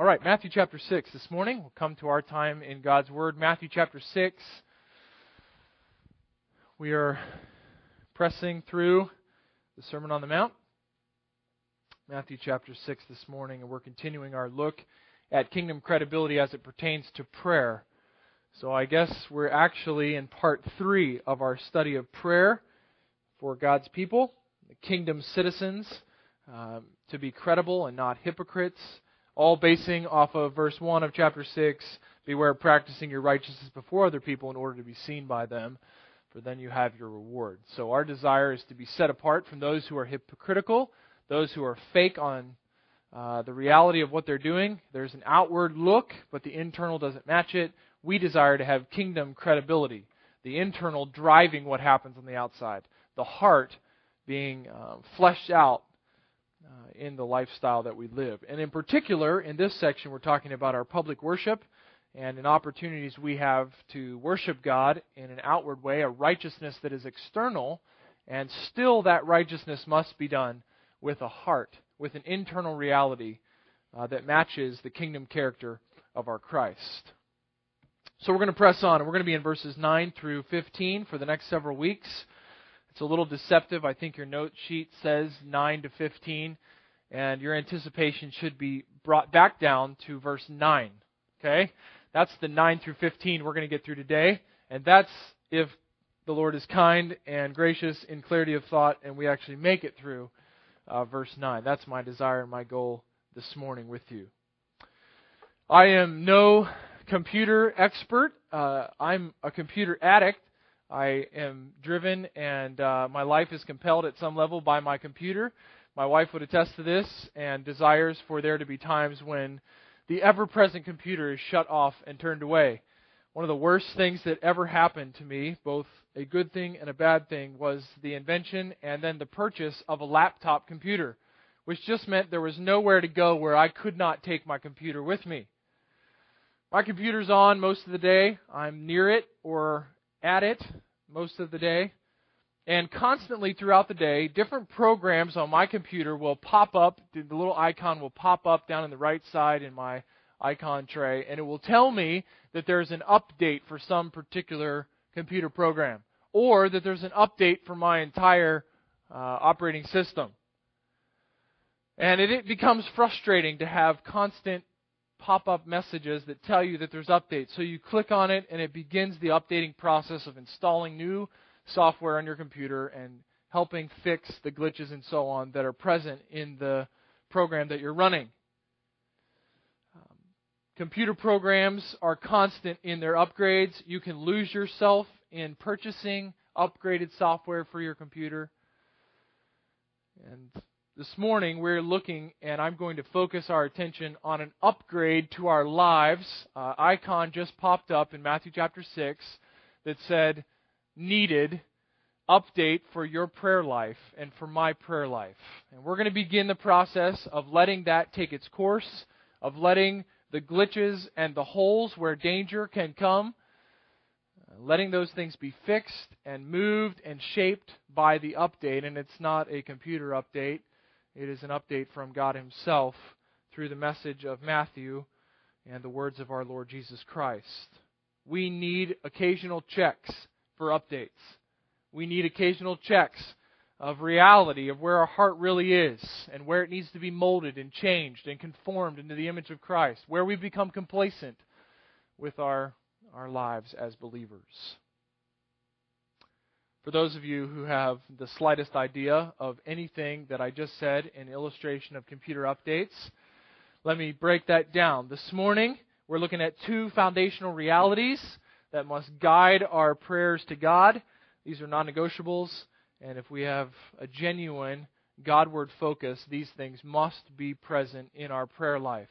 All right, Matthew chapter 6 this morning. We'll come to our time in God's Word. Matthew chapter 6. We are pressing through the Sermon on the Mount. Matthew chapter 6 this morning, and we're continuing our look at kingdom credibility as it pertains to prayer. So I guess we're actually in part 3 of our study of prayer for God's people, the kingdom citizens, um, to be credible and not hypocrites all basing off of verse 1 of chapter 6 Beware of practicing your righteousness before other people in order to be seen by them, for then you have your reward. So, our desire is to be set apart from those who are hypocritical, those who are fake on uh, the reality of what they're doing. There's an outward look, but the internal doesn't match it. We desire to have kingdom credibility, the internal driving what happens on the outside, the heart being uh, fleshed out uh, in the lifestyle that we live. And in particular, in this section, we're talking about our public worship and in opportunities we have to worship God in an outward way, a righteousness that is external, and still that righteousness must be done with a heart, with an internal reality uh, that matches the kingdom character of our Christ. So we're going to press on, and we're going to be in verses 9 through 15 for the next several weeks. It's a little deceptive. I think your note sheet says 9 to 15, and your anticipation should be brought back down to verse 9. Okay? That's the 9 through 15 we're going to get through today, and that's if the Lord is kind and gracious in clarity of thought, and we actually make it through uh, verse 9. That's my desire and my goal this morning with you. I am no computer expert. Uh, I'm a computer addict, I am driven and uh, my life is compelled at some level by my computer. My wife would attest to this and desires for there to be times when the ever present computer is shut off and turned away. One of the worst things that ever happened to me, both a good thing and a bad thing, was the invention and then the purchase of a laptop computer, which just meant there was nowhere to go where I could not take my computer with me. My computer's on most of the day. I'm near it or at it most of the day. And constantly throughout the day, different programs on my computer will pop up. The little icon will pop up down in the right side in my icon tray, and it will tell me that there's an update for some particular computer program, or that there's an update for my entire uh, operating system. And it, it becomes frustrating to have constant pop up messages that tell you that there's updates. So you click on it, and it begins the updating process of installing new software on your computer and helping fix the glitches and so on that are present in the program that you're running. Um, computer programs are constant in their upgrades. You can lose yourself in purchasing upgraded software for your computer. And this morning we're looking, and I'm going to focus our attention on an upgrade to our lives. Uh, icon just popped up in Matthew chapter 6 that said, needed update for your prayer life and for my prayer life. And we're going to begin the process of letting that take its course, of letting the glitches and the holes where danger can come, letting those things be fixed and moved and shaped by the update. And it's not a computer update, it is an update from God Himself through the message of Matthew and the words of our Lord Jesus Christ. We need occasional checks for updates. We need occasional checks of reality of where our heart really is and where it needs to be molded and changed and conformed into the image of Christ, where we've become complacent with our, our lives as believers. For those of you who have the slightest idea of anything that I just said in illustration of computer updates, let me break that down. This morning, we're looking at two foundational realities that must guide our prayers to God. These are non negotiables, and if we have a genuine Godward focus, these things must be present in our prayer life.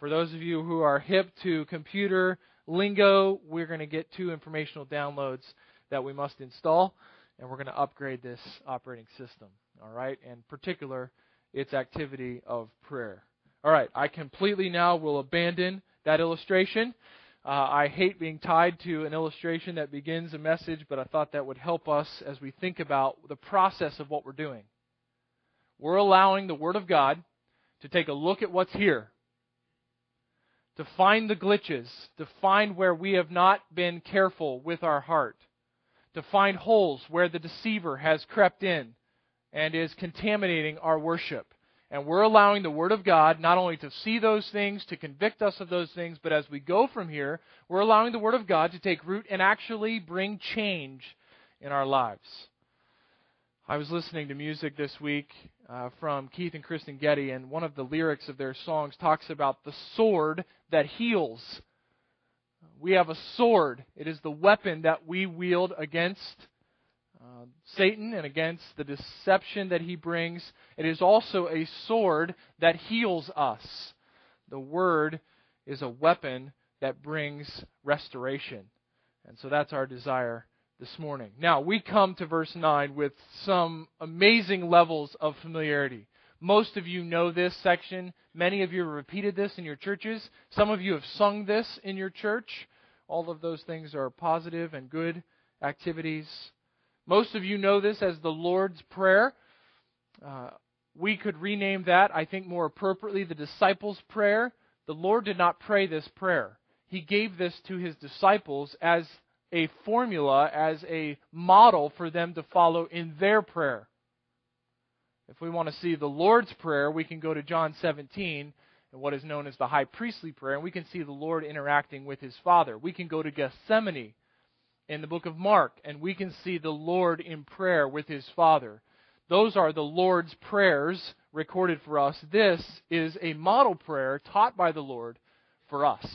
For those of you who are hip to computer lingo, we're going to get two informational downloads that we must install, and we're going to upgrade this operating system. All right, in particular, its activity of prayer. All right, I completely now will abandon that illustration. Uh, I hate being tied to an illustration that begins a message, but I thought that would help us as we think about the process of what we're doing. We're allowing the Word of God to take a look at what's here. to find the glitches, to find where we have not been careful with our heart, to find holes where the deceiver has crept in and is contaminating our worship. And we're allowing the Word of God not only to see those things, to convict us of those things, but as we go from here, we're allowing the Word of God to take root and actually bring change in our lives. I was listening to music this week uh, from Keith and Kristyn Getty, and one of the lyrics of their songs talks about the sword that heals. We have a sword. It is the weapon that we wield against uh, Satan and against the deception that he brings. It is also a sword that heals us. The Word is a weapon that brings restoration. And so that's our desire this morning. Now, we come to verse 9 with some amazing levels of familiarity. Most of you know this section. Many of you have repeated this in your churches. Some of you have sung this in your church. All of those things are positive and good activities. Most of you know this as the Lord's Prayer. Uh, we could rename that, I think, more appropriately, the disciples' prayer. The Lord did not pray this prayer. He gave this to his disciples as a formula, as a model for them to follow in their prayer. If we want to see the Lord's Prayer, we can go to John 17 and what is known as the high priestly prayer, and we can see the Lord interacting with his Father. We can go to Gethsemane in the book of Mark, and we can see the Lord in prayer with his Father. Those are the Lord's prayers recorded for us. This is a model prayer taught by the Lord for us.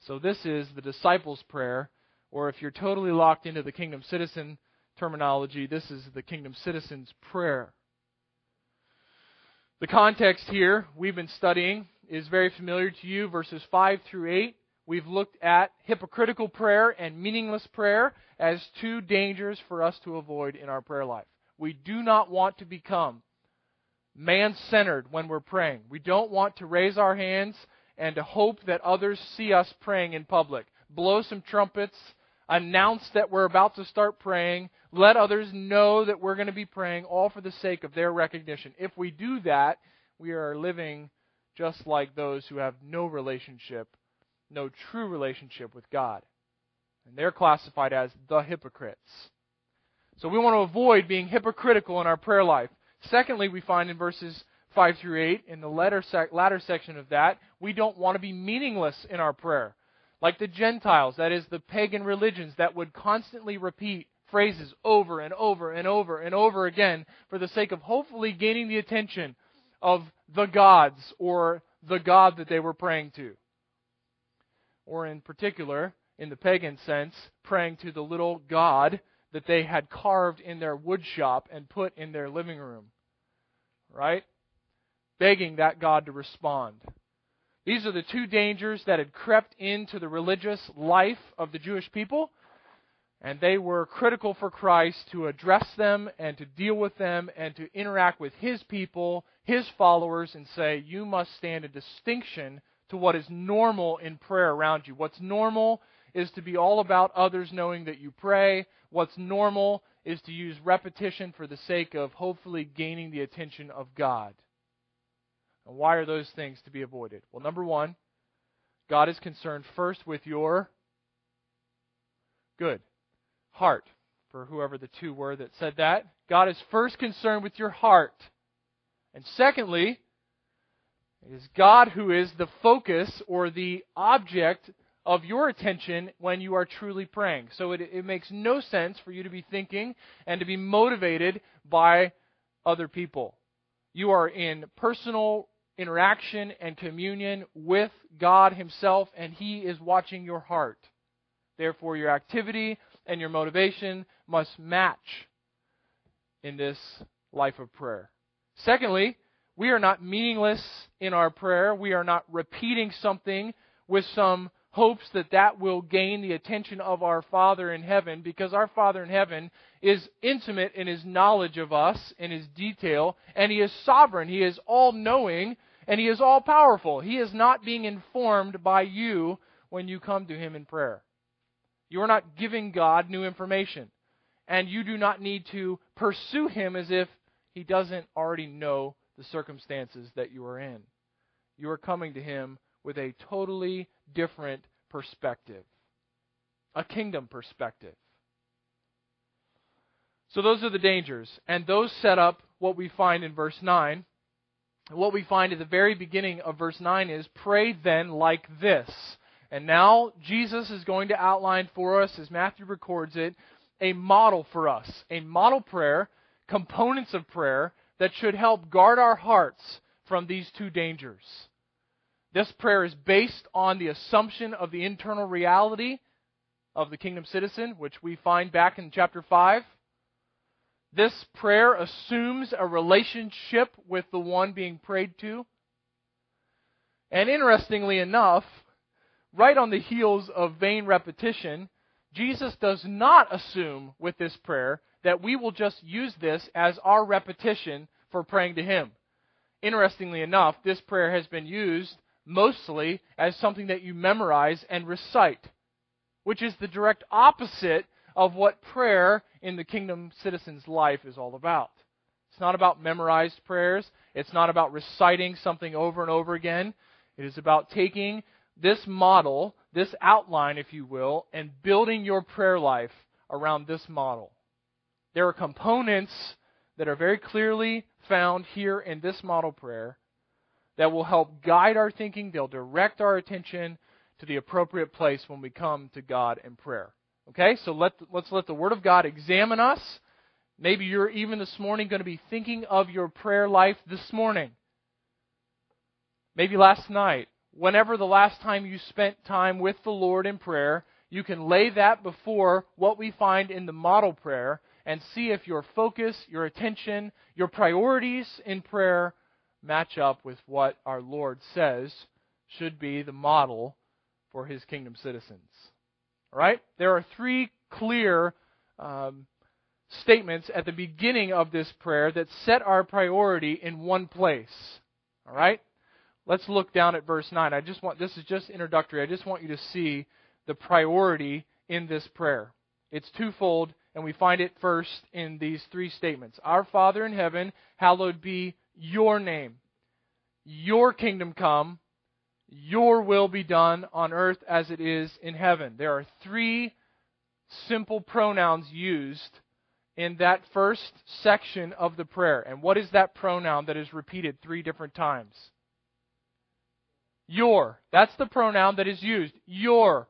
So, this is the disciples' prayer, or if you're totally locked into the kingdom citizen terminology, this is the kingdom citizen's prayer. The context here we've been studying is very familiar to you, verses 5 through 8. We've looked at hypocritical prayer and meaningless prayer as two dangers for us to avoid in our prayer life. We do not want to become man centered when we're praying. We don't want to raise our hands and to hope that others see us praying in public. Blow some trumpets, announce that we're about to start praying, let others know that we're going to be praying, all for the sake of their recognition. If we do that, we are living just like those who have no relationship, no true relationship with God. And they're classified as the hypocrites. So we want to avoid being hypocritical in our prayer life. Secondly, we find in verses 5 through 8, in the latter, sec- latter section of that, we don't want to be meaningless in our prayer. Like the Gentiles, that is, the pagan religions that would constantly repeat phrases over and over and over and over again for the sake of hopefully gaining the attention of the gods or the God that they were praying to. Or in particular, in the pagan sense, praying to the little God that they had carved in their wood shop and put in their living room. Right? Begging that God to respond. These are the two dangers that had crept into the religious life of the Jewish people, and they were critical for Christ to address them and to deal with them and to interact with his people, his followers, and say, You must stand a distinction to what is normal in prayer around you. What's normal is to be all about others knowing that you pray. What's normal is to use repetition for the sake of hopefully gaining the attention of God. And why are those things to be avoided? Well, number one, God is concerned first with your good heart. For whoever the two were that said that, God is first concerned with your heart. And secondly, it is God who is the focus or the object of your attention when you are truly praying. So it, it, makes no sense for you to be thinking and to be motivated by other people. You are in personal interaction and communion with God Himself, and He is watching your heart. Therefore, your activity and your motivation must match in this life of prayer. Secondly, we are not meaningless in our prayer. We are not repeating something with some hopes that that will gain the attention of our Father in heaven because our Father in heaven is intimate in his knowledge of us, in his detail, and he is sovereign. He is all knowing and he is all powerful. He is not being informed by you when you come to him in prayer. You are not giving God new information. And you do not need to pursue him as if he doesn't already know the circumstances that you are in. You are coming to him with a totally different perspective, a kingdom perspective. So those are the dangers. And those set up what we find in verse 9. What we find at the very beginning of verse 9 is pray then like this. And now Jesus is going to outline for us, as Matthew records it, a model for us, a model prayer, components of prayer that should help guard our hearts from these two dangers. This prayer is based on the assumption of the internal reality of the kingdom citizen, which we find back in chapter 5. This prayer assumes a relationship with the one being prayed to. And interestingly enough, right on the heels of vain repetition, Jesus does not assume with this prayer that we will just use this as our repetition for praying to Him. Interestingly enough, this prayer has been used mostly as something that you memorize and recite, which is the direct opposite of what prayer in the kingdom citizen's life is all about. It's not about memorized prayers. It's not about reciting something over and over again. It is about taking this model, this outline, if you will, and building your prayer life around this model. There are components that are very clearly found here in this model prayer that will help guide our thinking. They'll direct our attention to the appropriate place when we come to God in prayer. Okay, so let, let's let the Word of God examine us. Maybe you're even this morning going to be thinking of your prayer life this morning. Maybe last night. Whenever the last time you spent time with the Lord in prayer, you can lay that before what we find in the model prayer and see if your focus, your attention, your priorities in prayer match up with what our Lord says should be the model for his kingdom citizens. Right? There are three clear um, statements at the beginning of this prayer that set our priority in one place. All right? Let's look down at verse 9. I just want this is just introductory. I just want you to see the priority in this prayer. It's twofold, and we find it first in these three statements. Our Father in heaven, hallowed be your name. Your kingdom come, your will be done on earth as it is in heaven. There are three simple pronouns used in that first section of the prayer. And what is that pronoun that is repeated three different times? Your. That's the pronoun that is used. Your.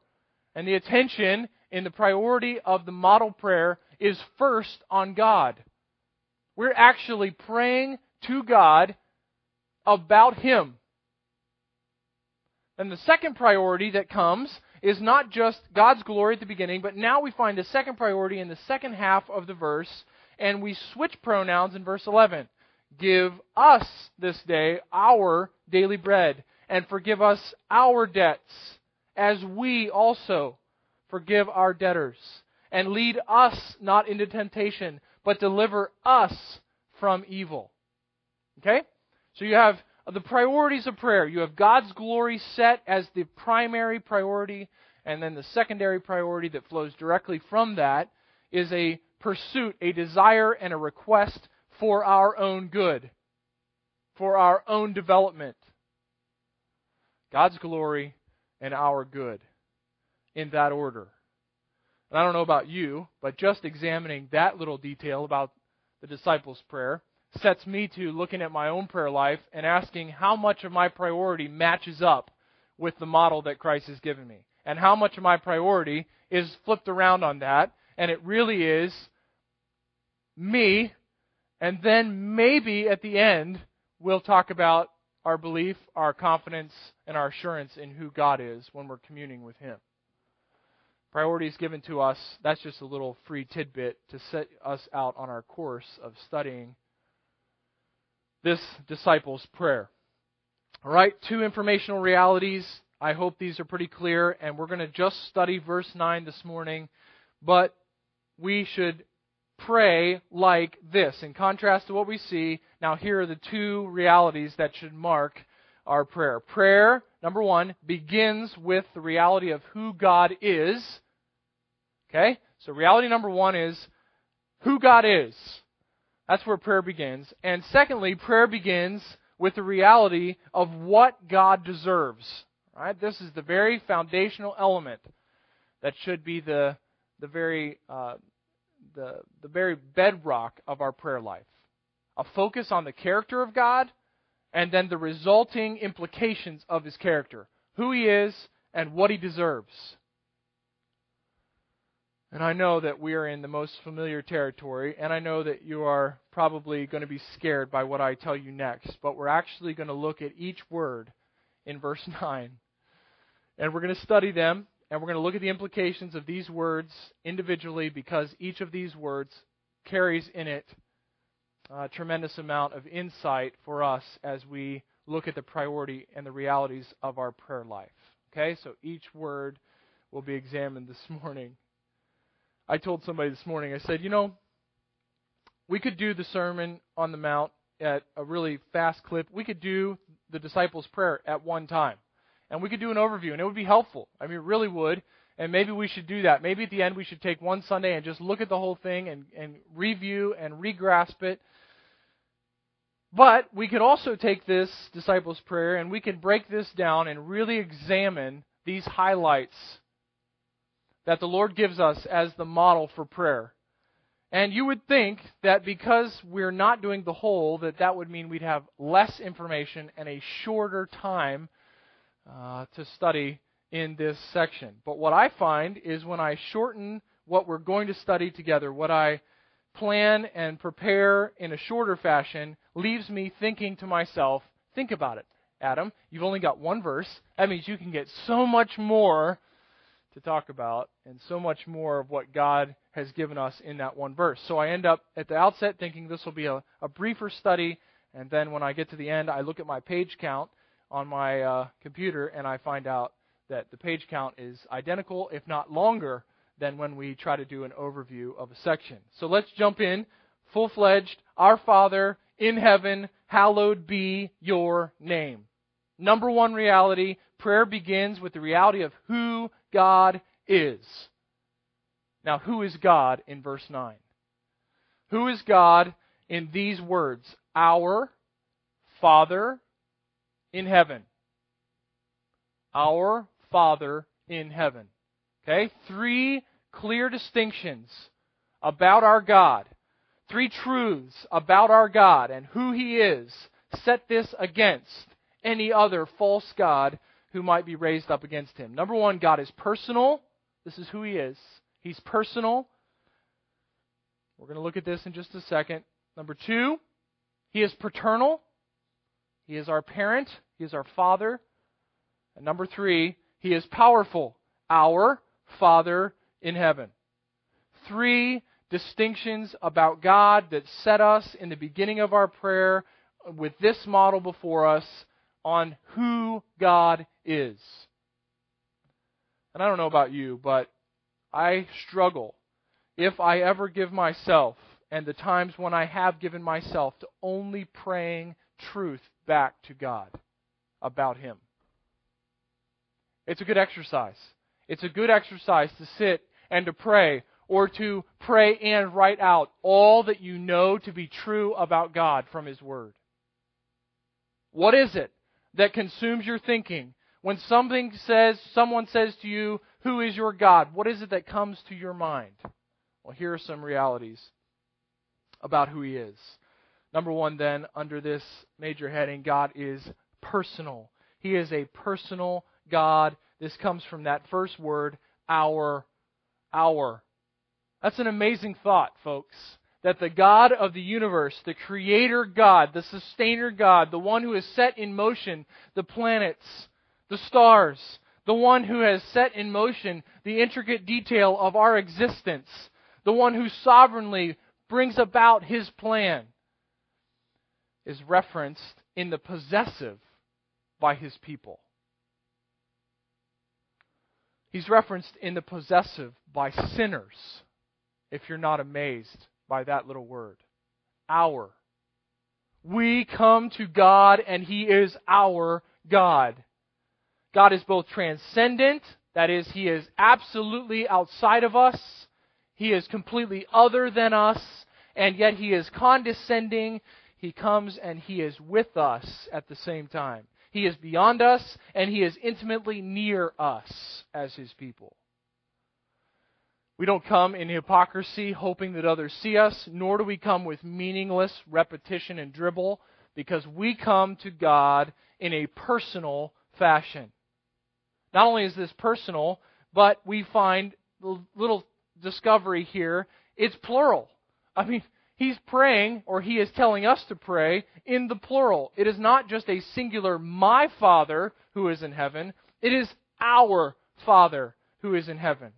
And the attention in the priority of the model prayer is first on God. We're actually praying to God about Him. And the second priority that comes is not just God's glory at the beginning, but now we find the second priority in the second half of the verse, and we switch pronouns in verse 11. Give us this day our daily bread, and forgive us our debts, as we also forgive our debtors. And lead us not into temptation, but deliver us from evil. Okay? So you have the priorities of prayer. You have God's glory set as the primary priority, and then the secondary priority that flows directly from that is a pursuit, a desire, and a request for our own good, for our own development. God's glory and our good in that order. And I don't know about you, but just examining that little detail about the disciples' prayer sets me to looking at my own prayer life and asking how much of my priority matches up with the model that Christ has given me. And how much of my priority is flipped around on that. And it really is me. And then maybe at the end, we'll talk about our belief, our confidence, and our assurance in who God is when we're communing with Him. Priorities given to us, that's just a little free tidbit to set us out on our course of studying this disciples' prayer. All right, two informational realities. I hope these are pretty clear, and we're going to just study verse 9 this morning. But we should pray like this. In contrast to what we see, now here are the two realities that should mark our prayer. Prayer, number one, begins with the reality of who God is. Okay? So reality number one is who God is. That's where prayer begins. And secondly, prayer begins with the reality of what God deserves. Right? This is the very foundational element that should be the the very uh, the the very bedrock of our prayer life. A focus on the character of God, and then the resulting implications of His character, who He is, and what He deserves. And I know that we are in the most familiar territory, and I know that you are probably going to be scared by what I tell you next, but we're actually going to look at each word in verse 9. And we're going to study them, and we're going to look at the implications of these words individually because each of these words carries in it a tremendous amount of insight for us as we look at the priority and the realities of our prayer life. Okay, so each word will be examined this morning. I told somebody this morning, I said, you know, we could do the Sermon on the Mount at a really fast clip. We could do the disciples' prayer at one time. And we could do an overview, and it would be helpful. I mean, it really would. And maybe we should do that. Maybe at the end we should take one Sunday and just look at the whole thing and, and review and regrasp it. But we could also take this disciples' prayer and we could break this down and really examine these highlights that the Lord gives us as the model for prayer. And you would think that because we're not doing the whole, that that would mean we'd have less information and a shorter time uh, to study in this section. But what I find is when I shorten what we're going to study together, what I plan and prepare in a shorter fashion, leaves me thinking to myself, think about it, Adam. You've only got one verse. That means you can get so much more to talk about and so much more of what God has given us in that one verse. So I end up at the outset thinking this will be a, a briefer study, and then when I get to the end, I look at my page count on my uh, computer and I find out that the page count is identical, if not longer, than when we try to do an overview of a section. So let's jump in full fledged. Our Father in heaven, hallowed be your name. Number one reality prayer begins with the reality of who God is. Now, who is God in verse 9? Who is God in these words? Our Father in heaven. Our Father in heaven. Okay? Three clear distinctions about our God. Three truths about our God and who He is. Set this against any other false God who might be raised up against him. Number one, God is personal. This is who he is. He's personal. We're going to look at this in just a second. Number two, he is paternal. He is our parent. He is our father. And number three, he is powerful. Our Father in heaven. Three distinctions about God that set us in the beginning of our prayer with this model before us on who God is. And I don't know about you, but I struggle if I ever give myself, and the times when I have given myself, to only praying truth back to God about Him. It's a good exercise. It's a good exercise to sit and to pray, or to pray and write out all that you know to be true about God from His Word. What is it that consumes your thinking. When something says, someone says to you, Who is your God? What is it that comes to your mind? Well, here are some realities about who He is. Number one, then, under this major heading, God is personal. He is a personal God. This comes from that first word, our. Our. That's an amazing thought, folks that the God of the universe, the creator God, the sustainer God, the one who has set in motion the planets, the stars, the one who has set in motion the intricate detail of our existence, the one who sovereignly brings about his plan, is referenced in the possessive by his people. He's referenced in the possessive by sinners, if you're not amazed by that little word. Our. We come to God and He is our God. God is both transcendent, that is, He is absolutely outside of us, He is completely other than us, and yet He is condescending. He comes and He is with us at the same time. He is beyond us, and He is intimately near us as His people. We don't come in hypocrisy hoping that others see us, nor do we come with meaningless repetition and dribble, because we come to God in a personal fashion. Not only is this personal, but we find a little discovery here, it's plural. I mean, he's praying, or he is telling us to pray, in the plural. It is not just a singular, my Father who is in heaven, it is our Father who is in heaven.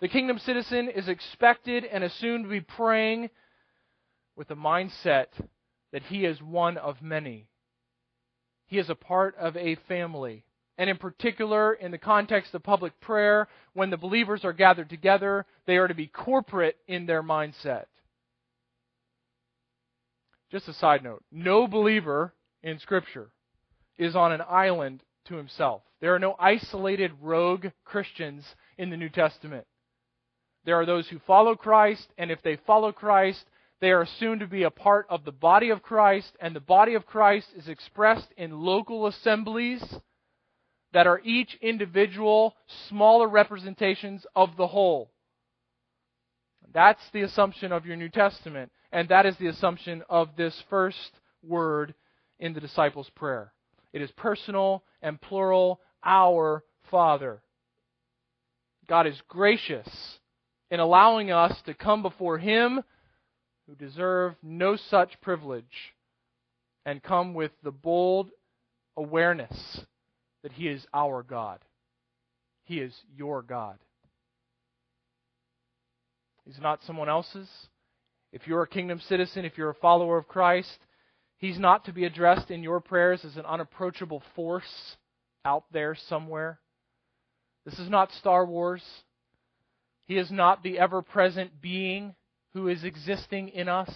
The kingdom citizen is expected and assumed to be praying with the mindset that he is one of many. He is a part of a family. And in particular, in the context of public prayer, when the believers are gathered together, they are to be corporate in their mindset. Just a side note no believer in Scripture is on an island to himself. There are no isolated rogue Christians in the New Testament. There are those who follow Christ, and if they follow Christ, they are assumed to be a part of the body of Christ, and the body of Christ is expressed in local assemblies that are each individual, smaller representations of the whole. That's the assumption of your New Testament, and that is the assumption of this first word in the disciples' prayer. It is personal and plural, our Father. God is gracious in allowing us to come before Him who deserve no such privilege and come with the bold awareness that He is our God. He is your God. He's not someone else's. If you're a kingdom citizen, if you're a follower of Christ, He's not to be addressed in your prayers as an unapproachable force out there somewhere. This is not Star Wars. He is not the ever present being who is existing in us.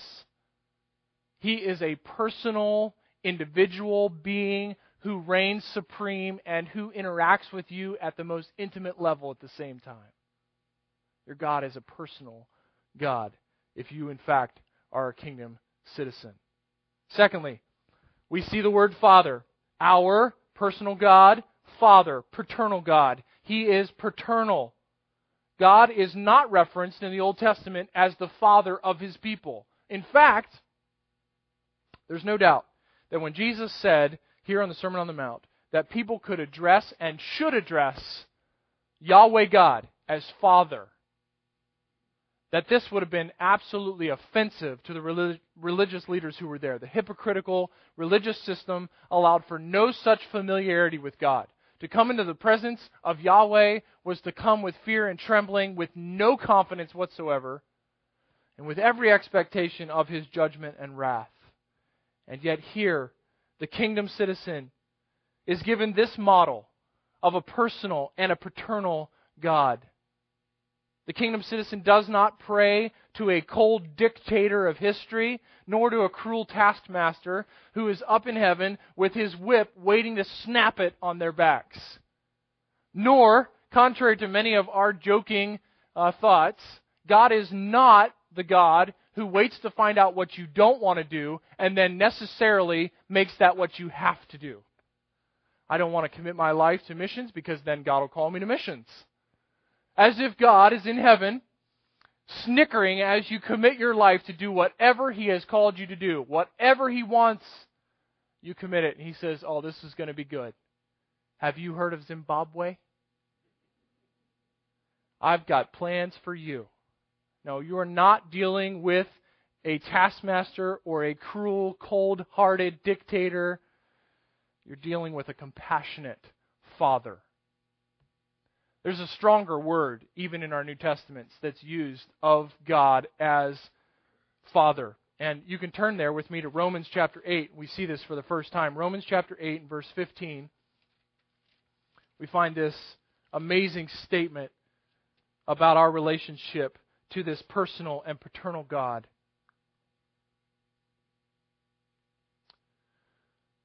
He is a personal, individual being who reigns supreme and who interacts with you at the most intimate level at the same time. Your God is a personal God if you, in fact, are a kingdom citizen. Secondly, we see the word Father. Our personal God, Father, paternal God. He is paternal. God is not referenced in the Old Testament as the father of his people. In fact, there's no doubt that when Jesus said here on the Sermon on the Mount that people could address and should address Yahweh God as Father, that this would have been absolutely offensive to the relig- religious leaders who were there. The hypocritical religious system allowed for no such familiarity with God. To come into the presence of Yahweh was to come with fear and trembling, with no confidence whatsoever, and with every expectation of his judgment and wrath. And yet, here, the kingdom citizen is given this model of a personal and a paternal God. The kingdom citizen does not pray to a cold dictator of history, nor to a cruel taskmaster who is up in heaven with his whip waiting to snap it on their backs. Nor, contrary to many of our joking uh, thoughts, God is not the God who waits to find out what you don't want to do and then necessarily makes that what you have to do. I don't want to commit my life to missions because then God will call me to missions as if God is in heaven, snickering as you commit your life to do whatever He has called you to do. Whatever He wants, you commit it. And He says, Oh, this is going to be good. Have you heard of Zimbabwe? I've got plans for you. No, you are not dealing with a taskmaster or a cruel, cold hearted dictator. You're dealing with a compassionate father there's a stronger word, even in our New Testaments, that's used of God as Father. And you can turn there with me to Romans chapter 8. We see this for the first time. Romans chapter 8 and verse 15. We find this amazing statement about our relationship to this personal and paternal God.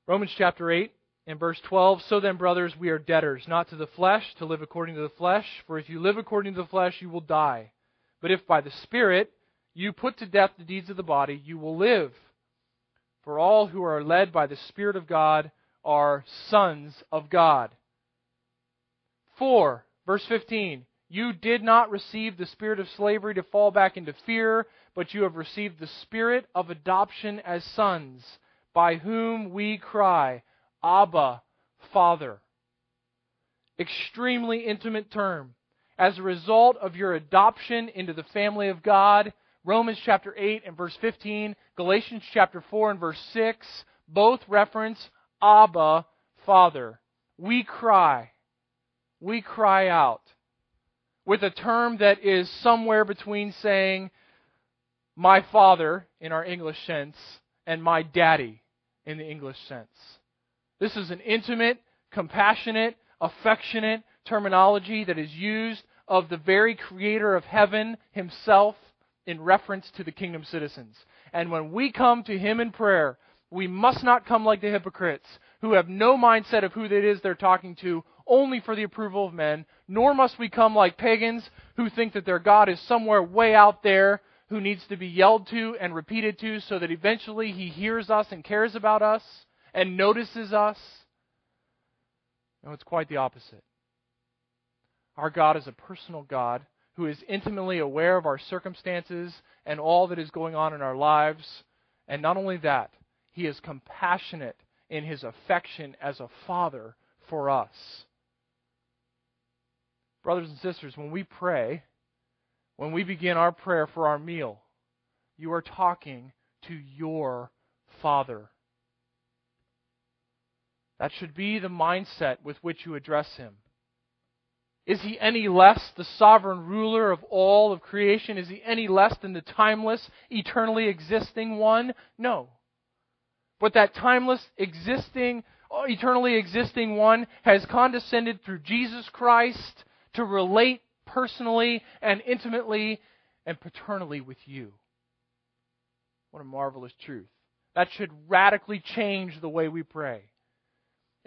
Romans chapter 8 in verse 12, So then, brothers, we are debtors, not to the flesh, to live according to the flesh. For if you live according to the flesh, you will die. But if by the Spirit you put to death the deeds of the body, you will live. For all who are led by the Spirit of God are sons of God. 4, verse 15. You did not receive the spirit of slavery to fall back into fear, but you have received the spirit of adoption as sons, by whom we cry, Abba, Father. Extremely intimate term. As a result of your adoption into the family of God, Romans chapter 8 and verse 15, Galatians chapter 4 and verse 6, both reference Abba, Father. We cry. We cry out with a term that is somewhere between saying my father in our English sense and my daddy in the English sense. This is an intimate, compassionate, affectionate terminology that is used of the very creator of heaven himself in reference to the kingdom citizens. And when we come to him in prayer, we must not come like the hypocrites who have no mindset of who it is they're talking to only for the approval of men, nor must we come like pagans who think that their God is somewhere way out there who needs to be yelled to and repeated to so that eventually he hears us and cares about us and notices us. No, it's quite the opposite. Our God is a personal God who is intimately aware of our circumstances and all that is going on in our lives. And not only that, he is compassionate in his affection as a father for us. Brothers and sisters, when we pray, when we begin our prayer for our meal, you are talking to your Father. That should be the mindset with which you address Him. Is he any less the sovereign ruler of all of creation? Is he any less than the timeless, eternally existing one? No. But that timeless, existing, uh, eternally existing one has condescended through Jesus Christ to relate personally and intimately and paternally with you. What a marvelous truth. That should radically change the way we pray.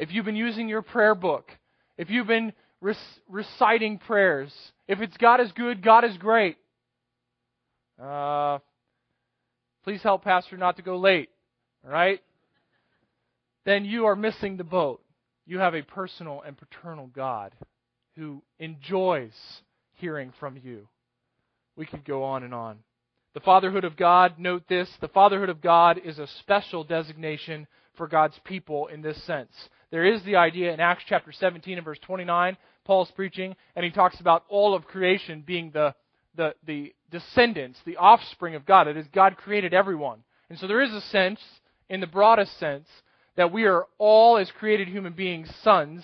If you've been using your prayer book, if you've been reciting prayers. If it's God is good, God is great. Uh, please help Pastor not to go late. All right? Then you are missing the boat. You have a personal and paternal God who enjoys hearing from you. We could go on and on. The fatherhood of God, note this, the fatherhood of God is a special designation for God's people in this sense. There is the idea in Acts chapter 17 and verse 29 Paul's preaching, and he talks about all of creation being the, the, the descendants, the offspring of God. It is God created everyone. And so there is a sense, in the broadest sense, that we are all, as created human beings, sons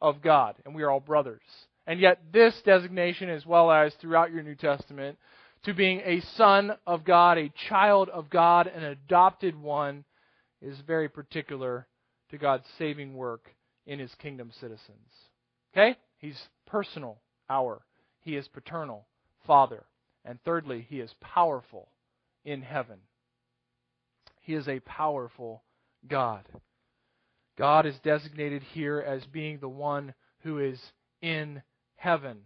of God, and we are all brothers. And yet, this designation, as well as throughout your New Testament, to being a son of God, a child of God, an adopted one, is very particular to God's saving work in his kingdom citizens. Okay? He's personal, our. He is paternal, Father. And thirdly, He is powerful in heaven. He is a powerful God. God is designated here as being the one who is in heaven.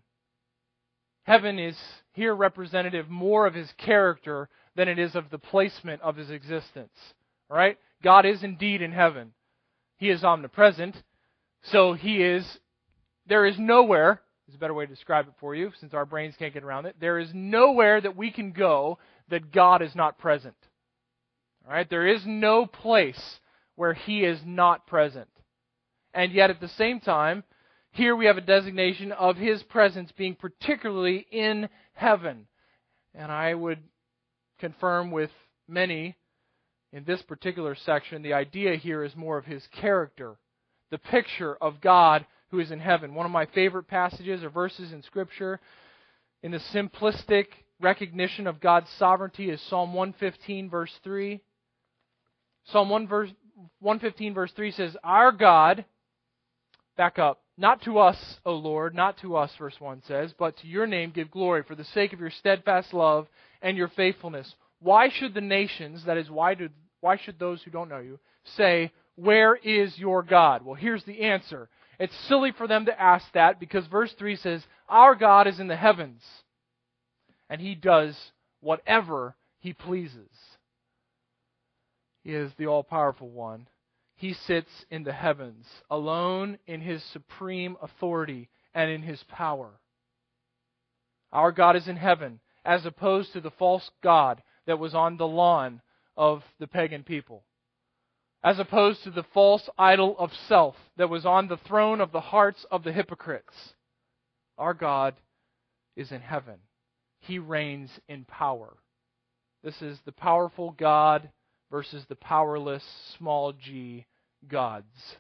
Heaven is here representative more of his character than it is of the placement of his existence. All right? God is indeed in heaven. He is omnipresent, so he is there is nowhere, is a better way to describe it for you, since our brains can't get around it. There is nowhere that we can go that God is not present. All right? There is no place where He is not present. And yet, at the same time, here we have a designation of His presence being particularly in heaven. And I would confirm with many in this particular section, the idea here is more of His character. The picture of God who is in heaven. One of my favorite passages or verses in Scripture in the simplistic recognition of God's sovereignty is Psalm 115, verse 3. Psalm 1 verse, 115, verse 3 says, Our God, back up, not to us, O Lord, not to us, verse 1 says, but to your name give glory for the sake of your steadfast love and your faithfulness. Why should the nations, that is, why, do, why should those who don't know you, say, Where is your God? Well, here's the answer it's silly for them to ask that because verse 3 says, Our God is in the heavens, and He does whatever He pleases. He is the all powerful one. he sits in the heavens, alone in his supreme authority and in his power. Our God is in heaven, as opposed to the false God that was on the lawn of the pagan people, as opposed to the false idol of self that was on the throne of the hearts of the hypocrites. Our God is in heaven. He reigns in power. This is the powerful God versus the powerless, small g, gods.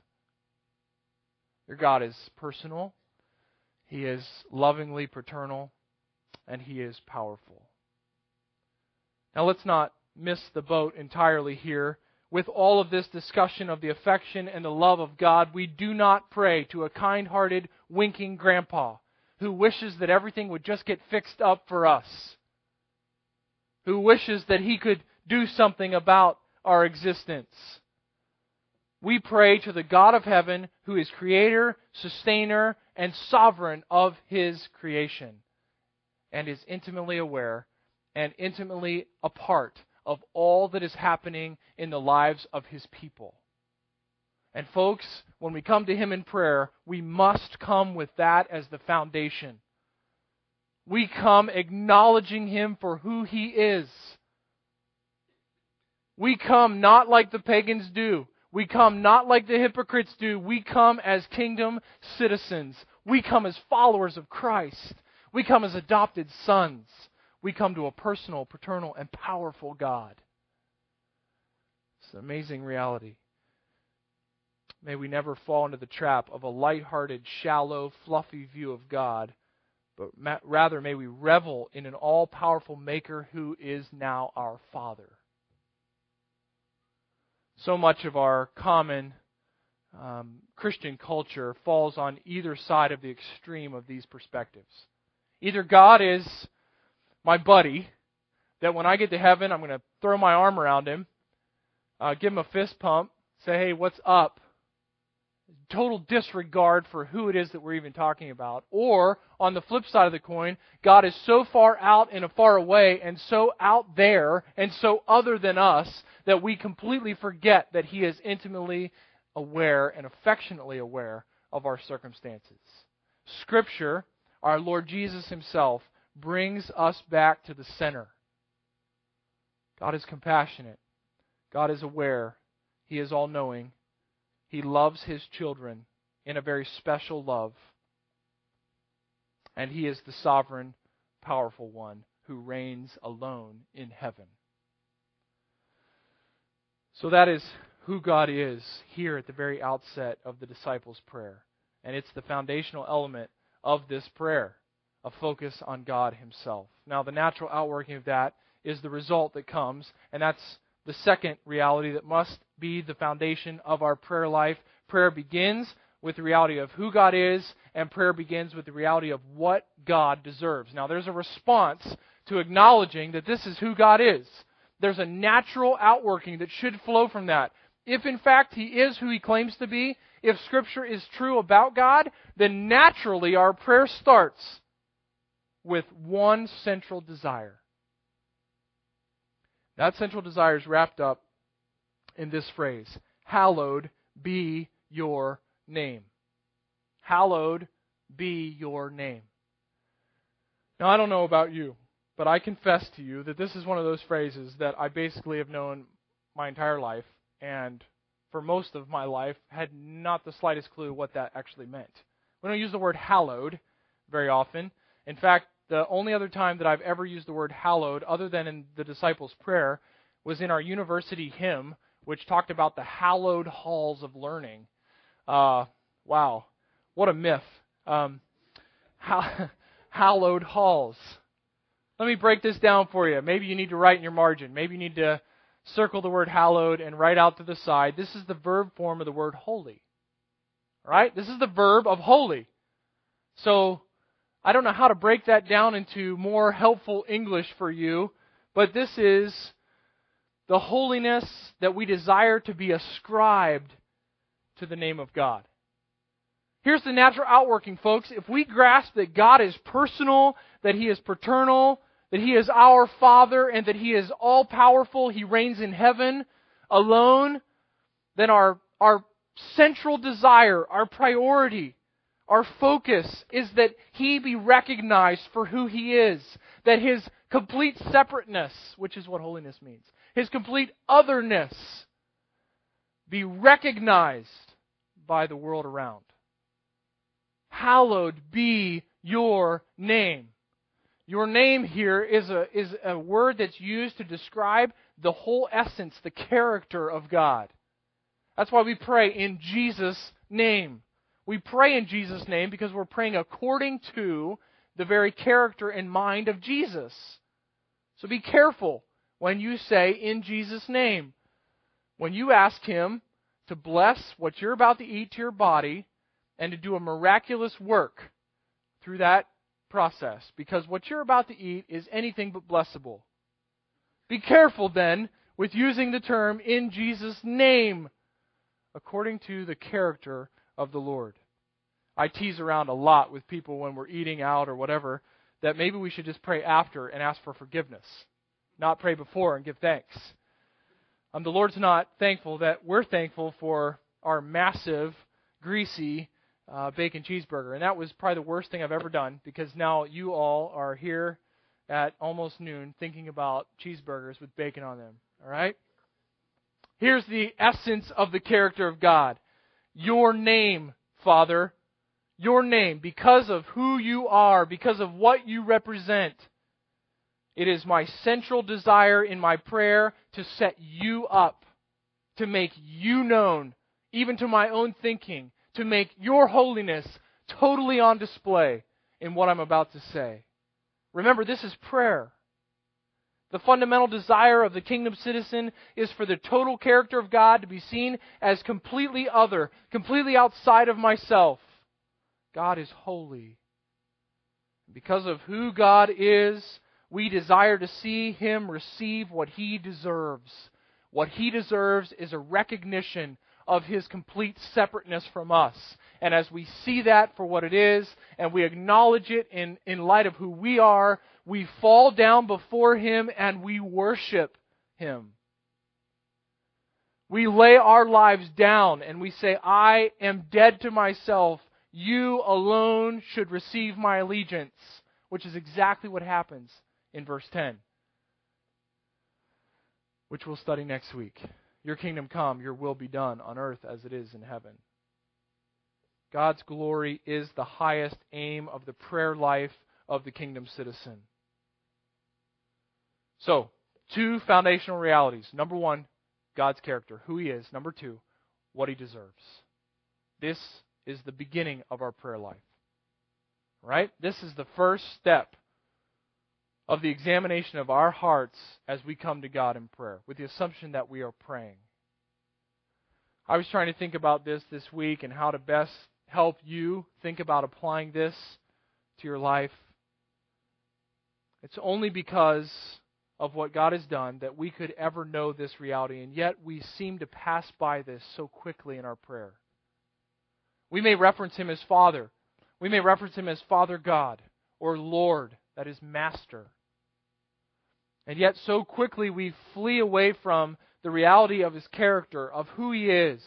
Your God is personal, He is lovingly paternal, and He is powerful. Now, let's not miss the boat entirely here. With all of this discussion of the affection and the love of God, we do not pray to a kind hearted, winking grandpa who wishes that everything would just get fixed up for us, who wishes that he could do something about our existence. We pray to the God of heaven who is creator, sustainer, and sovereign of his creation and is intimately aware and intimately a part of all that is happening in the lives of his people. And, folks, when we come to him in prayer, we must come with that as the foundation. We come acknowledging him for who he is. We come not like the pagans do. We come not like the hypocrites do. We come as kingdom citizens. We come as followers of Christ. We come as adopted sons. We come to a personal, paternal, and powerful God. It's an amazing reality. May we never fall into the trap of a light-hearted, shallow, fluffy view of God, but rather may we revel in an all-powerful Maker who is now our Father so much of our common um, Christian culture falls on either side of the extreme of these perspectives. Either God is my buddy, that when I get to heaven, I'm going to throw my arm around him, uh, give him a fist pump, say, hey, what's up? total disregard for who it is that we're even talking about. Or, on the flip side of the coin, God is so far out and far away and so out there and so other than us that we completely forget that He is intimately aware and affectionately aware of our circumstances. Scripture, our Lord Jesus Himself, brings us back to the center. God is compassionate. God is aware. He is all knowing. He loves his children in a very special love. And he is the sovereign, powerful one who reigns alone in heaven. So that is who God is here at the very outset of the disciples' prayer. And it's the foundational element of this prayer, a focus on God Himself. Now, the natural outworking of that is the result that comes, and that's the second reality that must be the foundation of our prayer life. Prayer begins with the reality of who God is, and prayer begins with the reality of what God deserves. Now, there's a response to acknowledging that this is who God is. There's a natural outworking that should flow from that. If, in fact, He is who He claims to be, if Scripture is true about God, then naturally our prayer starts with one central desire that central desire is wrapped up in this phrase Hallowed be your name. Hallowed be your name. Now, I don't know about you, but I confess to you that this is one of those phrases that I basically have known my entire life, and for most of my life had not the slightest clue what that actually meant. We don't use the word hallowed very often. In fact, the only other time that I've ever used the word hallowed, other than in the disciples' prayer, was in our university hymn, which talked about the hallowed halls of learning. Uh, wow, what a myth. Um, hallowed halls. Let me break this down for you. Maybe you need to write in your margin. Maybe you need to circle the word hallowed and write out to the side. This is the verb form of the word holy. All right? This is the verb of holy. So I don't know how to break that down into more helpful English for you, but this is the holiness that we desire to be ascribed to the name of God. Here's the natural outworking, folks. If we grasp that God is personal, that He is paternal, that He is our Father, and that He is all powerful, He reigns in heaven alone, then our our central desire, our priority, our focus is that he be recognized for who he is, that his complete separateness, which is what holiness means, his complete otherness be recognized by the world around. Hallowed be your name. Your name here is a, is a word that's used to describe the whole essence, the character of God. That's why we pray in Jesus' name. We pray in Jesus' name because we're praying according to the very character and mind of Jesus. So be careful when you say in Jesus' name. When you ask Him to bless what you're about to eat to your body and to do a miraculous work through that process, because what you're about to eat is anything but blessable. Be careful then with using the term in Jesus' name according to the character of the Lord. I tease around a lot with people when we're eating out or whatever that maybe we should just pray after and ask for forgiveness, not pray before and give thanks. Um, the Lord's not thankful that we're thankful for our massive, greasy uh, bacon cheeseburger. And that was probably the worst thing I've ever done because now you all are here at almost noon thinking about cheeseburgers with bacon on them. All right? Here's the essence of the character of God Your name, Father, your name, because of who you are, because of what you represent. It is my central desire in my prayer to set you up, to make you known, even to my own thinking, to make your holiness totally on display in what I'm about to say. Remember, this is prayer. The fundamental desire of the kingdom citizen is for the total character of God to be seen as completely other, completely outside of myself. God is holy. Because of who God is, we desire to see Him receive what He deserves. What He deserves is a recognition of His complete separateness from us. And as we see that for what it is, and we acknowledge it in, in light of who we are, we fall down before Him and we worship Him. We lay our lives down and we say, I am dead to myself. You alone should receive my allegiance, which is exactly what happens in verse 10, which we'll study next week. Your kingdom come, your will be done on earth as it is in heaven. God's glory is the highest aim of the prayer life of the kingdom citizen. So, two foundational realities. Number one, God's character, who He is. Number two, what He deserves. This is the beginning of our prayer life. Right? This is the first step of the examination of our hearts as we come to God in prayer, with the assumption that we are praying. I was trying to think about this this week and how to best help you think about applying this to your life. It's only because of what God has done that we could ever know this reality, and yet we seem to pass by this so quickly in our prayer. We may reference Him as Father, we may reference Him as Father God or Lord, that is, Master. And yet, so quickly we flee away from the reality of His character, of who He is.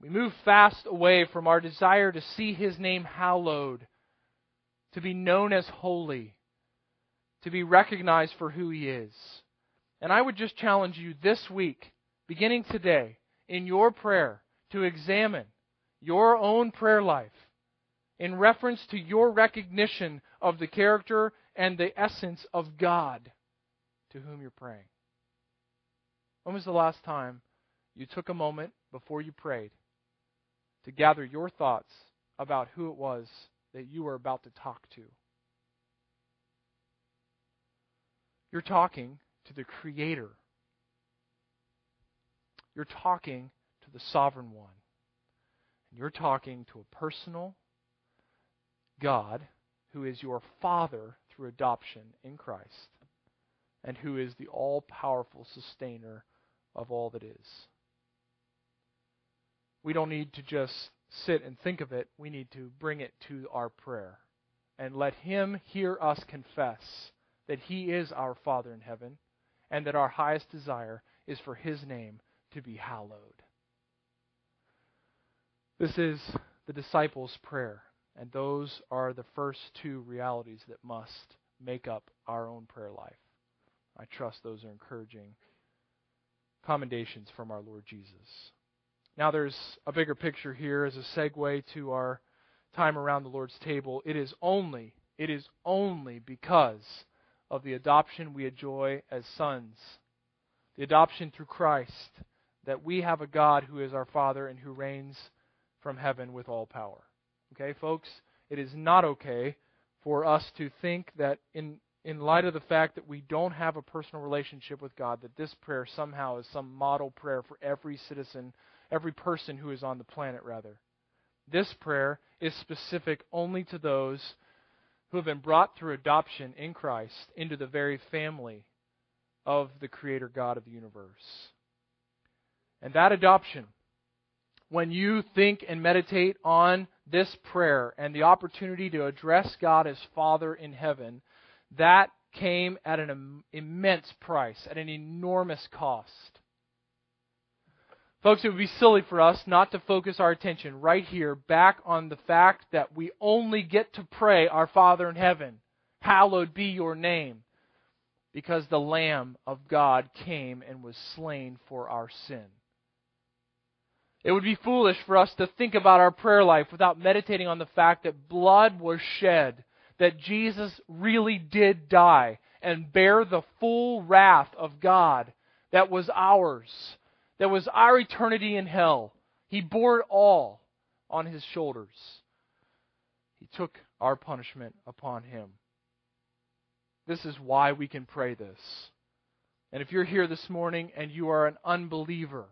We move fast away from our desire to see His name hallowed, to be known as holy to be recognized for who He is. And I would just challenge you this week, beginning today, in your prayer, to examine your own prayer life in reference to your recognition of the character and the essence of God to whom you're praying. When was the last time you took a moment before you prayed to gather your thoughts about who it was that you were about to talk to? You're talking to the Creator. You're talking to the Sovereign One. And you're talking to a personal God who is your Father through adoption in Christ and who is the all powerful sustainer of all that is. We don't need to just sit and think of it, we need to bring it to our prayer and let Him hear us confess that He is our Father in heaven, and that our highest desire is for His name to be hallowed. This is the disciples' prayer, and those are the first two realities that must make up our own prayer life. I trust those are encouraging commendations from our Lord Jesus. Now, there's a bigger picture here as a segue to our time around the Lord's table. It is only, it is only because of the adoption we enjoy as sons, the adoption through Christ, that we have a God who is our Father and who reigns from heaven with all power. Okay, folks? It is not okay for us to think that in in light of the fact that we don't have a personal relationship with God, that this prayer somehow is some model prayer for every citizen, every person who is on the planet, rather. This prayer is specific only to those who have been brought through adoption in Christ into the very family of the Creator God of the universe. And that adoption, when you think and meditate on this prayer and the opportunity to address God as Father in heaven, that came at an immense price, at an enormous cost. Folks, it would be silly for us not to focus our attention right here back on the fact that we only get to pray, Our Father in heaven, hallowed be your name, because the Lamb of God came and was slain for our sin. It would be foolish for us to think about our prayer life without meditating on the fact that blood was shed that Jesus really did die and bear the full wrath of God that was ours, that was our eternity in hell. He bore it all on his shoulders. He took our punishment upon him. This is why we can pray this. And if you're here this morning and you are an unbeliever,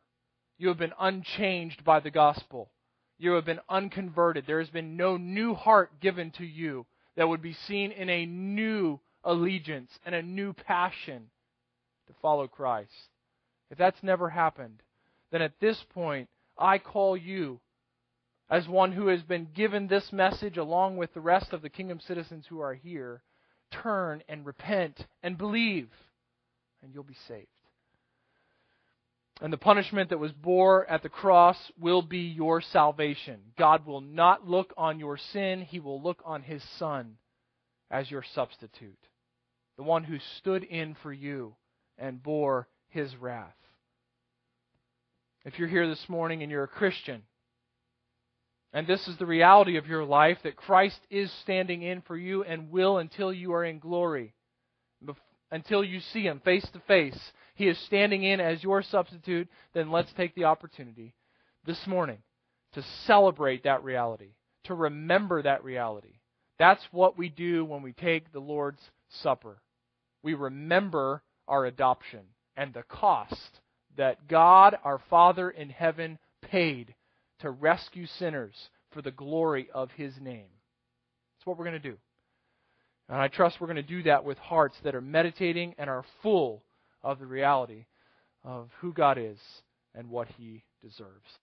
you have been unchanged by the gospel. You have been unconverted. There has been no new heart given to you that would be seen in a new allegiance and a new passion to follow Christ. If that's never happened, then at this point, I call you, as one who has been given this message along with the rest of the kingdom citizens who are here, turn and repent and believe, and you'll be saved. And the punishment that was bore at the cross will be your salvation. God will not look on your sin, He will look on His Son as your substitute, the one who stood in for you and bore His wrath. If you're here this morning and you're a Christian, and this is the reality of your life that Christ is standing in for you and will until you are in glory, until you see Him face to face he is standing in as your substitute, then let's take the opportunity this morning to celebrate that reality, to remember that reality. That's what we do when we take the Lord's Supper. We remember our adoption and the cost that God, our Father in heaven, paid to rescue sinners for the glory of His name. That's what we're going to do. And I trust we're going to do that with hearts that are meditating and are full of the reality of who God is and what He deserves.